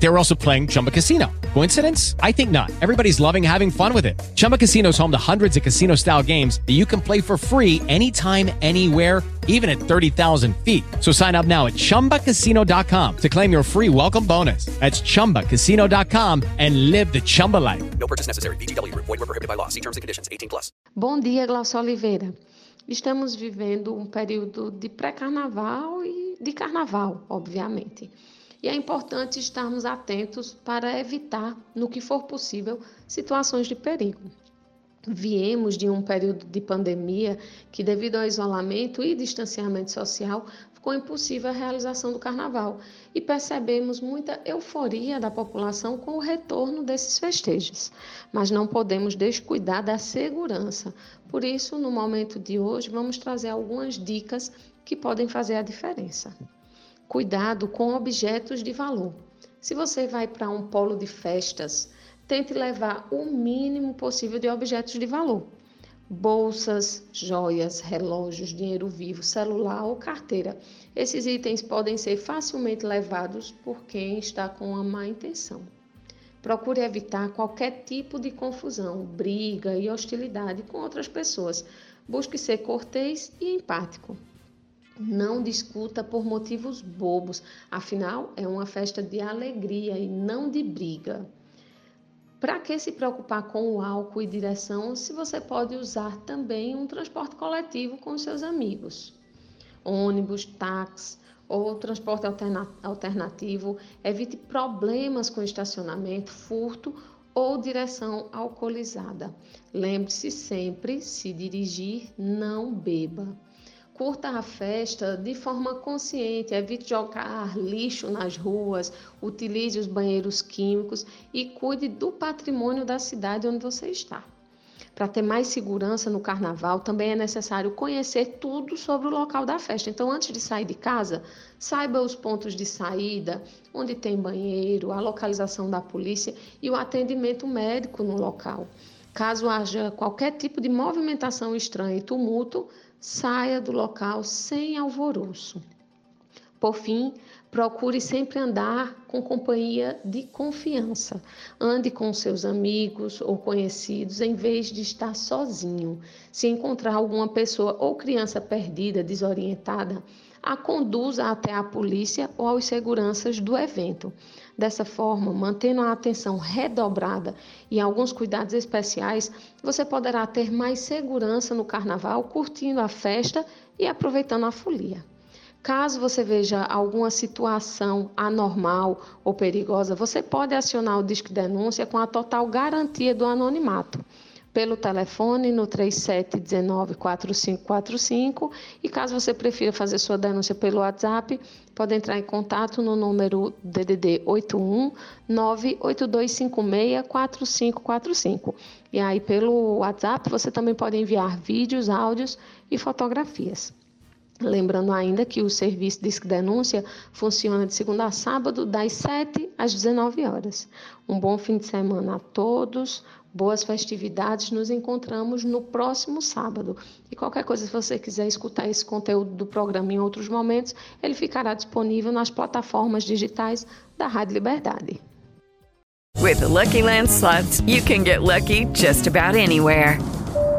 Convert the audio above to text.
They were also playing Chumba Casino. Coincidence? I think not. Everybody's loving having fun with it. Chumba Casino is home to hundreds of casino style games that you can play for free anytime, anywhere, even at 30,000 feet. So sign up now at chumbacasino.com to claim your free welcome bonus. That's chumbacasino.com and live the Chumba life. No purchase necessary. VGW Group. Void were prohibited by law. See terms and conditions. 18 plus. Bom dia, Glaucio Oliveira. Estamos vivendo um período de pré-carnaval e de carnaval, obviamente. E é importante estarmos atentos para evitar, no que for possível, situações de perigo. Viemos de um período de pandemia que, devido ao isolamento e distanciamento social, ficou impossível a realização do carnaval e percebemos muita euforia da população com o retorno desses festejos. Mas não podemos descuidar da segurança. Por isso, no momento de hoje, vamos trazer algumas dicas que podem fazer a diferença. Cuidado com objetos de valor. Se você vai para um polo de festas, tente levar o mínimo possível de objetos de valor. Bolsas, joias, relógios, dinheiro vivo, celular ou carteira. Esses itens podem ser facilmente levados por quem está com uma má intenção. Procure evitar qualquer tipo de confusão, briga e hostilidade com outras pessoas. Busque ser cortês e empático. Não discuta por motivos bobos, afinal, é uma festa de alegria e não de briga. Para que se preocupar com o álcool e direção se você pode usar também um transporte coletivo com seus amigos? Ônibus, táxi ou transporte alternativo, evite problemas com estacionamento, furto ou direção alcoolizada. Lembre-se sempre: se dirigir, não beba. Curta a festa de forma consciente, evite jogar lixo nas ruas, utilize os banheiros químicos e cuide do patrimônio da cidade onde você está. Para ter mais segurança no carnaval, também é necessário conhecer tudo sobre o local da festa. Então, antes de sair de casa, saiba os pontos de saída, onde tem banheiro, a localização da polícia e o atendimento médico no local. Caso haja qualquer tipo de movimentação estranha e tumulto, saia do local sem alvoroço. Por fim, procure sempre andar com companhia de confiança. Ande com seus amigos ou conhecidos em vez de estar sozinho. Se encontrar alguma pessoa ou criança perdida, desorientada, a conduza até a polícia ou aos seguranças do evento. Dessa forma, mantendo a atenção redobrada e alguns cuidados especiais, você poderá ter mais segurança no carnaval, curtindo a festa e aproveitando a folia. Caso você veja alguma situação anormal ou perigosa, você pode acionar o Disque Denúncia com a total garantia do anonimato pelo telefone no 3719-4545 e caso você prefira fazer sua denúncia pelo WhatsApp, pode entrar em contato no número DDD 81 98256 4545. E aí pelo WhatsApp você também pode enviar vídeos, áudios e fotografias. Lembrando ainda que o serviço Disque Denúncia funciona de segunda a sábado, das 7 às 19 horas. Um bom fim de semana a todos, boas festividades. Nos encontramos no próximo sábado. E qualquer coisa, se você quiser escutar esse conteúdo do programa em outros momentos, ele ficará disponível nas plataformas digitais da Rádio Liberdade. With the Lucky Land slots, you can get lucky just about anywhere.